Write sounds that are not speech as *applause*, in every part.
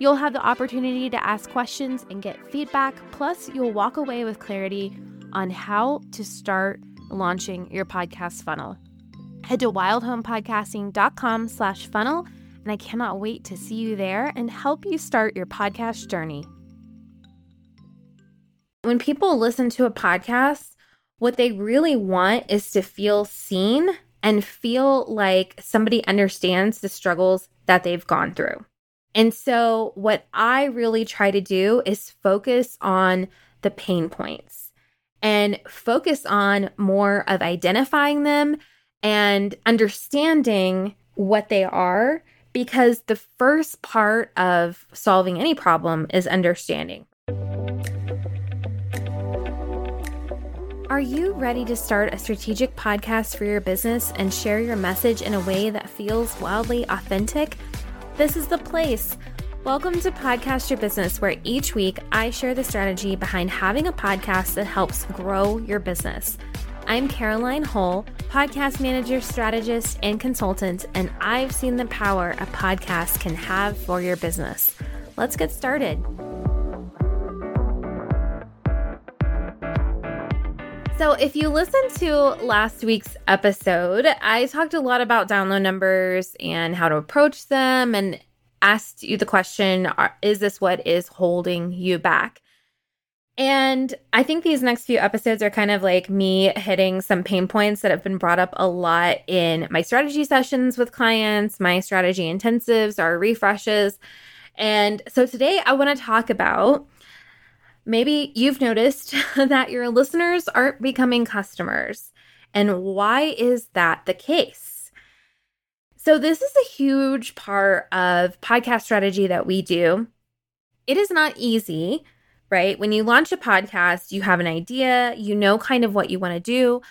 You'll have the opportunity to ask questions and get feedback, plus, you'll walk away with clarity on how to start launching your podcast funnel. Head to wildhomepodcasting.com slash funnel, and I cannot wait to see you there and help you start your podcast journey. When people listen to a podcast, what they really want is to feel seen and feel like somebody understands the struggles that they've gone through. And so, what I really try to do is focus on the pain points and focus on more of identifying them and understanding what they are because the first part of solving any problem is understanding. Are you ready to start a strategic podcast for your business and share your message in a way that feels wildly authentic? This is the place. Welcome to Podcast Your Business, where each week I share the strategy behind having a podcast that helps grow your business. I'm Caroline Hull, podcast manager, strategist, and consultant, and I've seen the power a podcast can have for your business. Let's get started. So, if you listened to last week's episode, I talked a lot about download numbers and how to approach them and asked you the question Is this what is holding you back? And I think these next few episodes are kind of like me hitting some pain points that have been brought up a lot in my strategy sessions with clients, my strategy intensives, our refreshes. And so today I want to talk about Maybe you've noticed *laughs* that your listeners aren't becoming customers. And why is that the case? So, this is a huge part of podcast strategy that we do. It is not easy, right? When you launch a podcast, you have an idea, you know kind of what you want to do,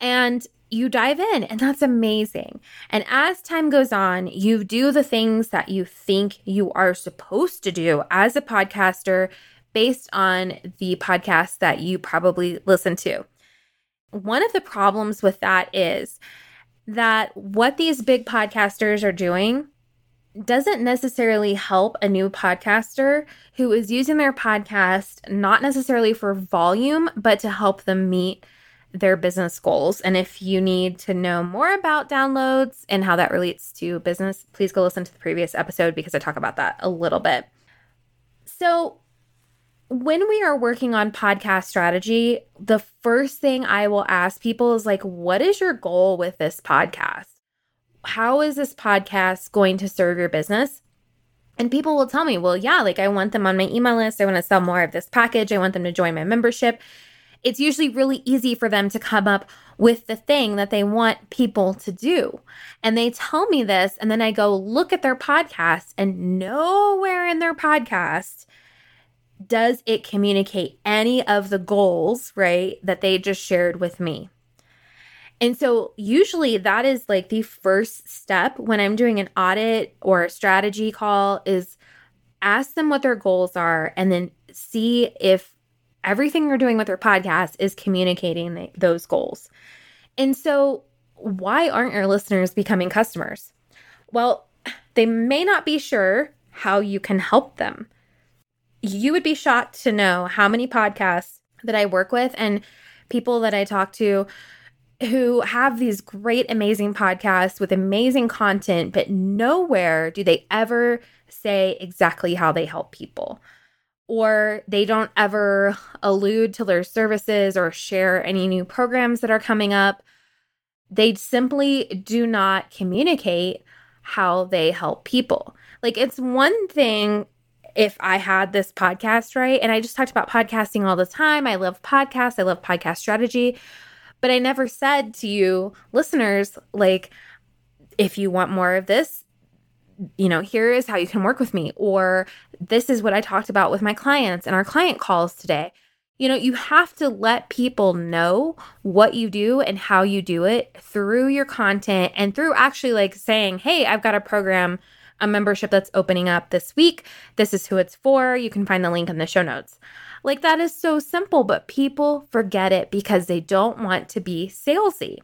and you dive in, and that's amazing. And as time goes on, you do the things that you think you are supposed to do as a podcaster based on the podcast that you probably listen to. One of the problems with that is that what these big podcasters are doing doesn't necessarily help a new podcaster who is using their podcast not necessarily for volume, but to help them meet their business goals. And if you need to know more about downloads and how that relates to business, please go listen to the previous episode because I talk about that a little bit. So, when we are working on podcast strategy, the first thing I will ask people is like, what is your goal with this podcast? How is this podcast going to serve your business? And people will tell me, well, yeah, like I want them on my email list. I want to sell more of this package. I want them to join my membership. It's usually really easy for them to come up with the thing that they want people to do. And they tell me this, and then I go look at their podcast, and nowhere in their podcast does it communicate any of the goals, right, that they just shared with me? And so, usually, that is like the first step when I'm doing an audit or a strategy call is ask them what their goals are and then see if everything you're doing with their podcast is communicating the, those goals. And so, why aren't your listeners becoming customers? Well, they may not be sure how you can help them you would be shocked to know how many podcasts that I work with and people that I talk to who have these great, amazing podcasts with amazing content, but nowhere do they ever say exactly how they help people. Or they don't ever allude to their services or share any new programs that are coming up. They simply do not communicate how they help people. Like, it's one thing if I had this podcast right. And I just talked about podcasting all the time. I love podcasts, I love podcast strategy. But I never said to you, listeners, like, if you want more of this, you know, here is how you can work with me, or this is what I talked about with my clients and our client calls today. You know, you have to let people know what you do and how you do it through your content and through actually like saying, Hey, I've got a program, a membership that's opening up this week. This is who it's for. You can find the link in the show notes. Like that is so simple, but people forget it because they don't want to be salesy.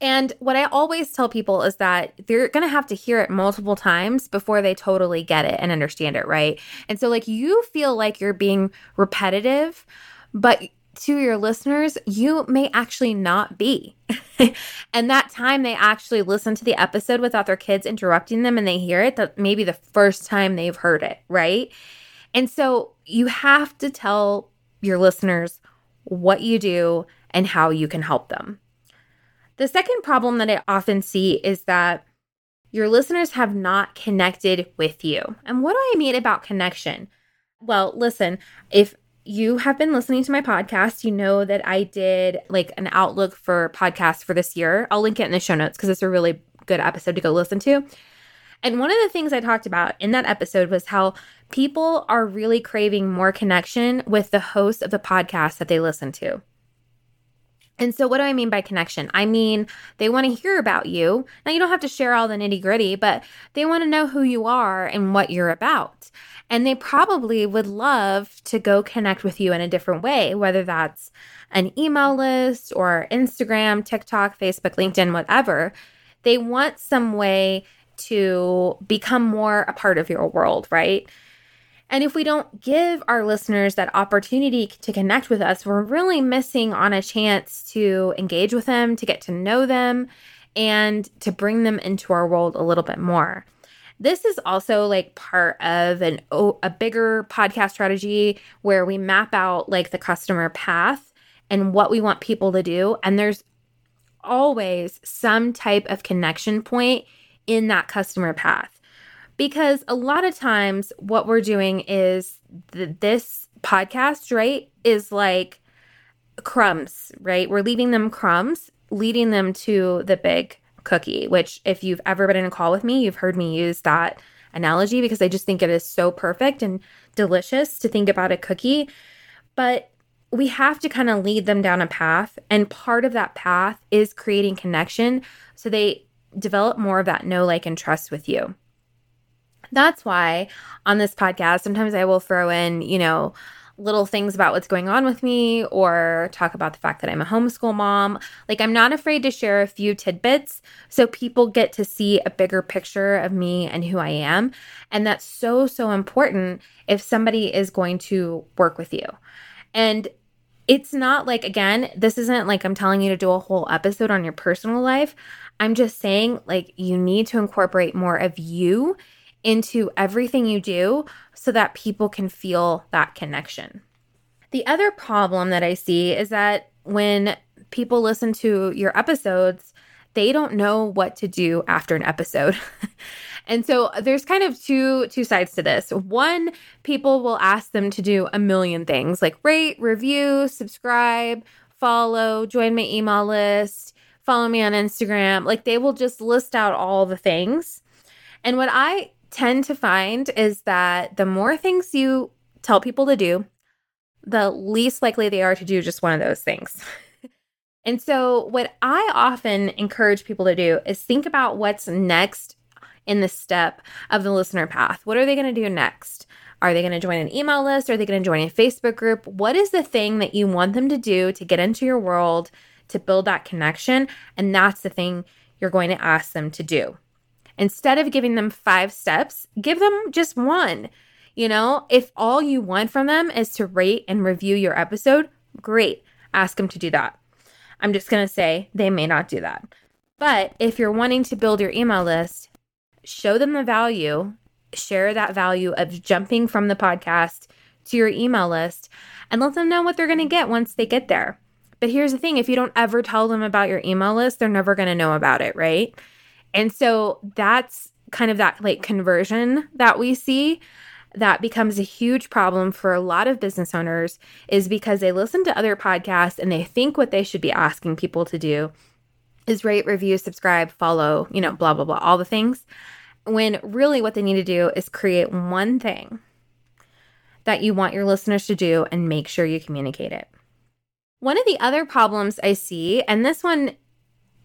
And what I always tell people is that they're going to have to hear it multiple times before they totally get it and understand it, right? And so, like, you feel like you're being repetitive, but to your listeners, you may actually not be. *laughs* and that time they actually listen to the episode without their kids interrupting them and they hear it, that maybe the first time they've heard it, right? And so, you have to tell your listeners what you do and how you can help them. The second problem that I often see is that your listeners have not connected with you. And what do I mean about connection? Well, listen, if you have been listening to my podcast, you know that I did like an outlook for podcasts for this year. I'll link it in the show notes because it's a really good episode to go listen to. And one of the things I talked about in that episode was how people are really craving more connection with the host of the podcast that they listen to. And so, what do I mean by connection? I mean, they want to hear about you. Now, you don't have to share all the nitty gritty, but they want to know who you are and what you're about. And they probably would love to go connect with you in a different way, whether that's an email list or Instagram, TikTok, Facebook, LinkedIn, whatever. They want some way to become more a part of your world, right? And if we don't give our listeners that opportunity to connect with us, we're really missing on a chance to engage with them, to get to know them, and to bring them into our world a little bit more. This is also like part of an a bigger podcast strategy where we map out like the customer path and what we want people to do and there's always some type of connection point in that customer path because a lot of times what we're doing is th- this podcast, right, is like crumbs, right? We're leaving them crumbs, leading them to the big cookie, which, if you've ever been in a call with me, you've heard me use that analogy because I just think it is so perfect and delicious to think about a cookie. But we have to kind of lead them down a path. And part of that path is creating connection so they develop more of that know, like, and trust with you. That's why on this podcast, sometimes I will throw in, you know, little things about what's going on with me or talk about the fact that I'm a homeschool mom. Like, I'm not afraid to share a few tidbits so people get to see a bigger picture of me and who I am. And that's so, so important if somebody is going to work with you. And it's not like, again, this isn't like I'm telling you to do a whole episode on your personal life. I'm just saying, like, you need to incorporate more of you into everything you do so that people can feel that connection. The other problem that I see is that when people listen to your episodes, they don't know what to do after an episode. *laughs* and so there's kind of two two sides to this. One, people will ask them to do a million things like rate, review, subscribe, follow, join my email list, follow me on Instagram. Like they will just list out all the things. And what I tend to find is that the more things you tell people to do, the least likely they are to do just one of those things. *laughs* and so, what I often encourage people to do is think about what's next in the step of the listener path. What are they going to do next? Are they going to join an email list? Are they going to join a Facebook group? What is the thing that you want them to do to get into your world, to build that connection? And that's the thing you're going to ask them to do. Instead of giving them five steps, give them just one. You know, if all you want from them is to rate and review your episode, great. Ask them to do that. I'm just going to say they may not do that. But if you're wanting to build your email list, show them the value, share that value of jumping from the podcast to your email list, and let them know what they're going to get once they get there. But here's the thing if you don't ever tell them about your email list, they're never going to know about it, right? And so that's kind of that like conversion that we see that becomes a huge problem for a lot of business owners is because they listen to other podcasts and they think what they should be asking people to do is rate, review, subscribe, follow, you know, blah, blah, blah, all the things. when really what they need to do is create one thing that you want your listeners to do and make sure you communicate it. One of the other problems I see, and this one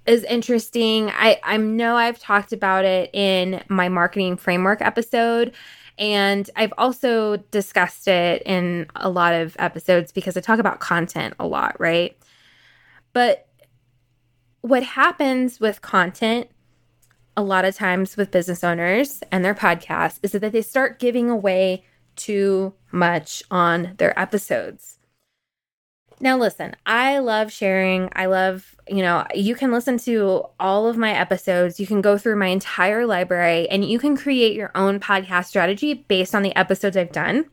is interesting. I, I know I've talked about it in my marketing framework episode, and I've also discussed it in a lot of episodes because I talk about content a lot, right? But what happens with content a lot of times with business owners and their podcasts is that they start giving away too much on their episodes. Now, listen, I love sharing. I love, you know, you can listen to all of my episodes. You can go through my entire library and you can create your own podcast strategy based on the episodes I've done.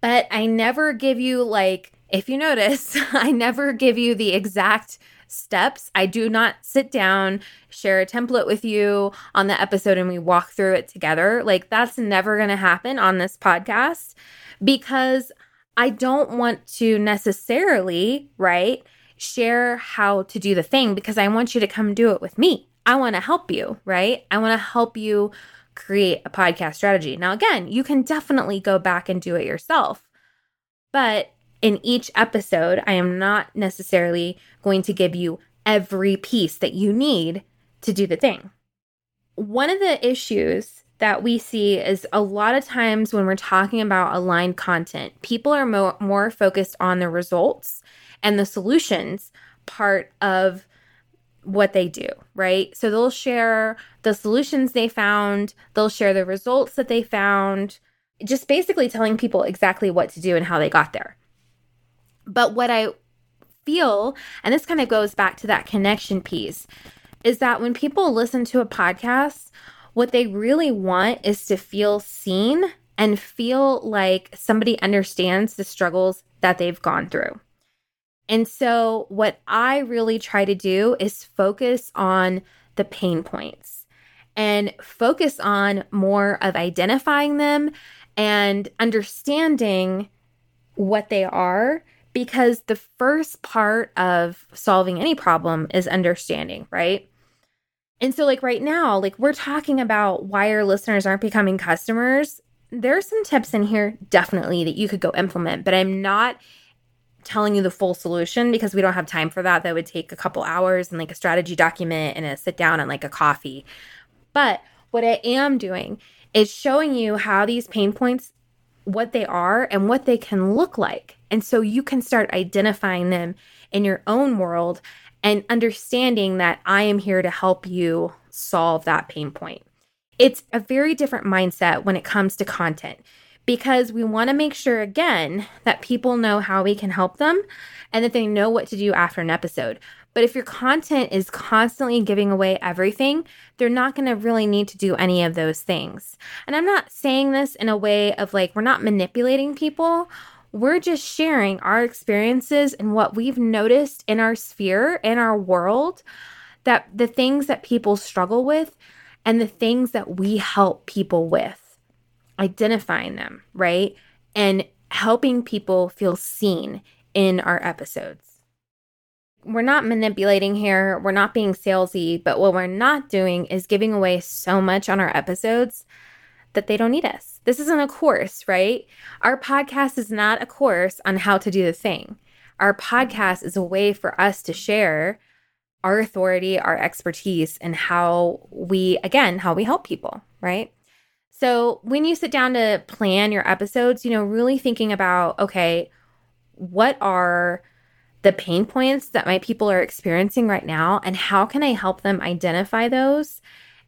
But I never give you, like, if you notice, *laughs* I never give you the exact steps. I do not sit down, share a template with you on the episode, and we walk through it together. Like, that's never going to happen on this podcast because I don't want to necessarily, right, share how to do the thing because I want you to come do it with me. I want to help you, right? I want to help you create a podcast strategy. Now, again, you can definitely go back and do it yourself. But in each episode, I am not necessarily going to give you every piece that you need to do the thing. One of the issues that we see is a lot of times when we're talking about aligned content, people are mo- more focused on the results and the solutions part of what they do, right? So they'll share the solutions they found, they'll share the results that they found, just basically telling people exactly what to do and how they got there. But what I feel, and this kind of goes back to that connection piece, is that when people listen to a podcast, what they really want is to feel seen and feel like somebody understands the struggles that they've gone through. And so, what I really try to do is focus on the pain points and focus on more of identifying them and understanding what they are because the first part of solving any problem is understanding, right? And so, like right now, like we're talking about why our listeners aren't becoming customers. There are some tips in here definitely that you could go implement, but I'm not telling you the full solution because we don't have time for that. That would take a couple hours and like a strategy document and a sit down and like a coffee. But what I am doing is showing you how these pain points, what they are and what they can look like. And so you can start identifying them in your own world and understanding that I am here to help you solve that pain point. It's a very different mindset when it comes to content because we want to make sure, again, that people know how we can help them and that they know what to do after an episode. But if your content is constantly giving away everything, they're not going to really need to do any of those things. And I'm not saying this in a way of like, we're not manipulating people we're just sharing our experiences and what we've noticed in our sphere, in our world, that the things that people struggle with and the things that we help people with, identifying them, right? And helping people feel seen in our episodes. We're not manipulating here, we're not being salesy, but what we're not doing is giving away so much on our episodes that they don't need us. This isn't a course, right? Our podcast is not a course on how to do the thing. Our podcast is a way for us to share our authority, our expertise, and how we, again, how we help people, right? So when you sit down to plan your episodes, you know, really thinking about, okay, what are the pain points that my people are experiencing right now, and how can I help them identify those?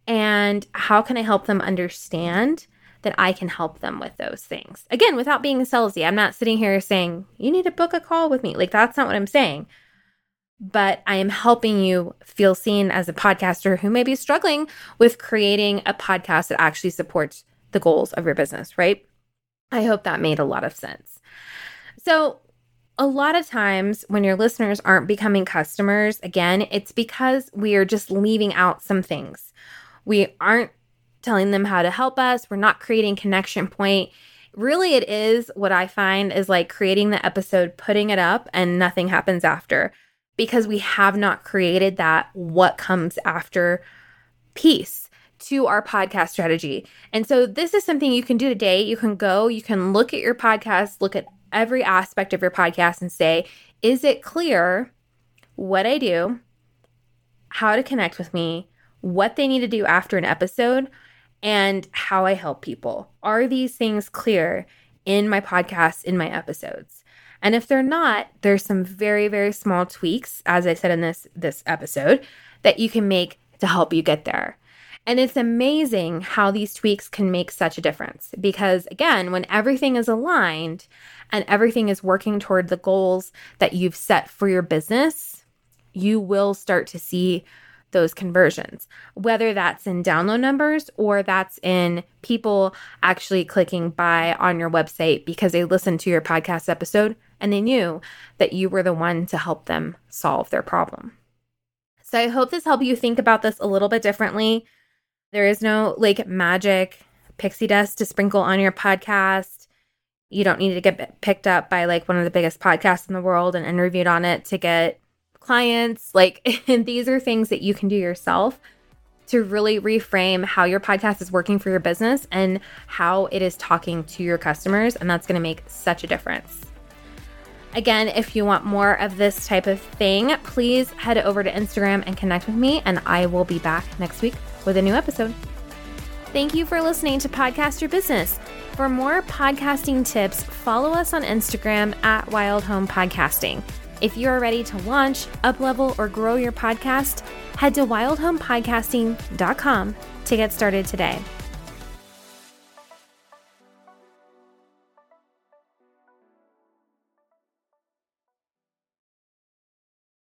And how can I help them understand that I can help them with those things. Again, without being salesy, I'm not sitting here saying, you need to book a call with me. Like, that's not what I'm saying. But I am helping you feel seen as a podcaster who may be struggling with creating a podcast that actually supports the goals of your business, right? I hope that made a lot of sense. So, a lot of times when your listeners aren't becoming customers, again, it's because we are just leaving out some things. We aren't telling them how to help us. We're not creating connection point. Really, it is what I find is like creating the episode, putting it up, and nothing happens after because we have not created that what comes after piece to our podcast strategy. And so this is something you can do today. You can go, you can look at your podcast, look at every aspect of your podcast and say, is it clear what I do, how to connect with me, what they need to do after an episode, and how I help people? Are these things clear in my podcast, in my episodes? And if they're not, there's some very, very small tweaks, as I said in this this episode, that you can make to help you get there. And it's amazing how these tweaks can make such a difference because, again, when everything is aligned and everything is working toward the goals that you've set for your business, you will start to see those conversions, whether that's in download numbers or that's in people actually clicking buy on your website because they listened to your podcast episode and they knew that you were the one to help them solve their problem. So I hope this helped you think about this a little bit differently. There is no like magic pixie dust to sprinkle on your podcast. You don't need to get picked up by like one of the biggest podcasts in the world and interviewed on it to get clients. Like, *laughs* these are things that you can do yourself to really reframe how your podcast is working for your business and how it is talking to your customers. And that's going to make such a difference. Again, if you want more of this type of thing, please head over to Instagram and connect with me, and I will be back next week with a new episode. Thank you for listening to Podcast Your Business. For more podcasting tips, follow us on Instagram at Wild Home Podcasting. If you are ready to launch, uplevel, or grow your podcast, head to wildhomepodcasting.com to get started today.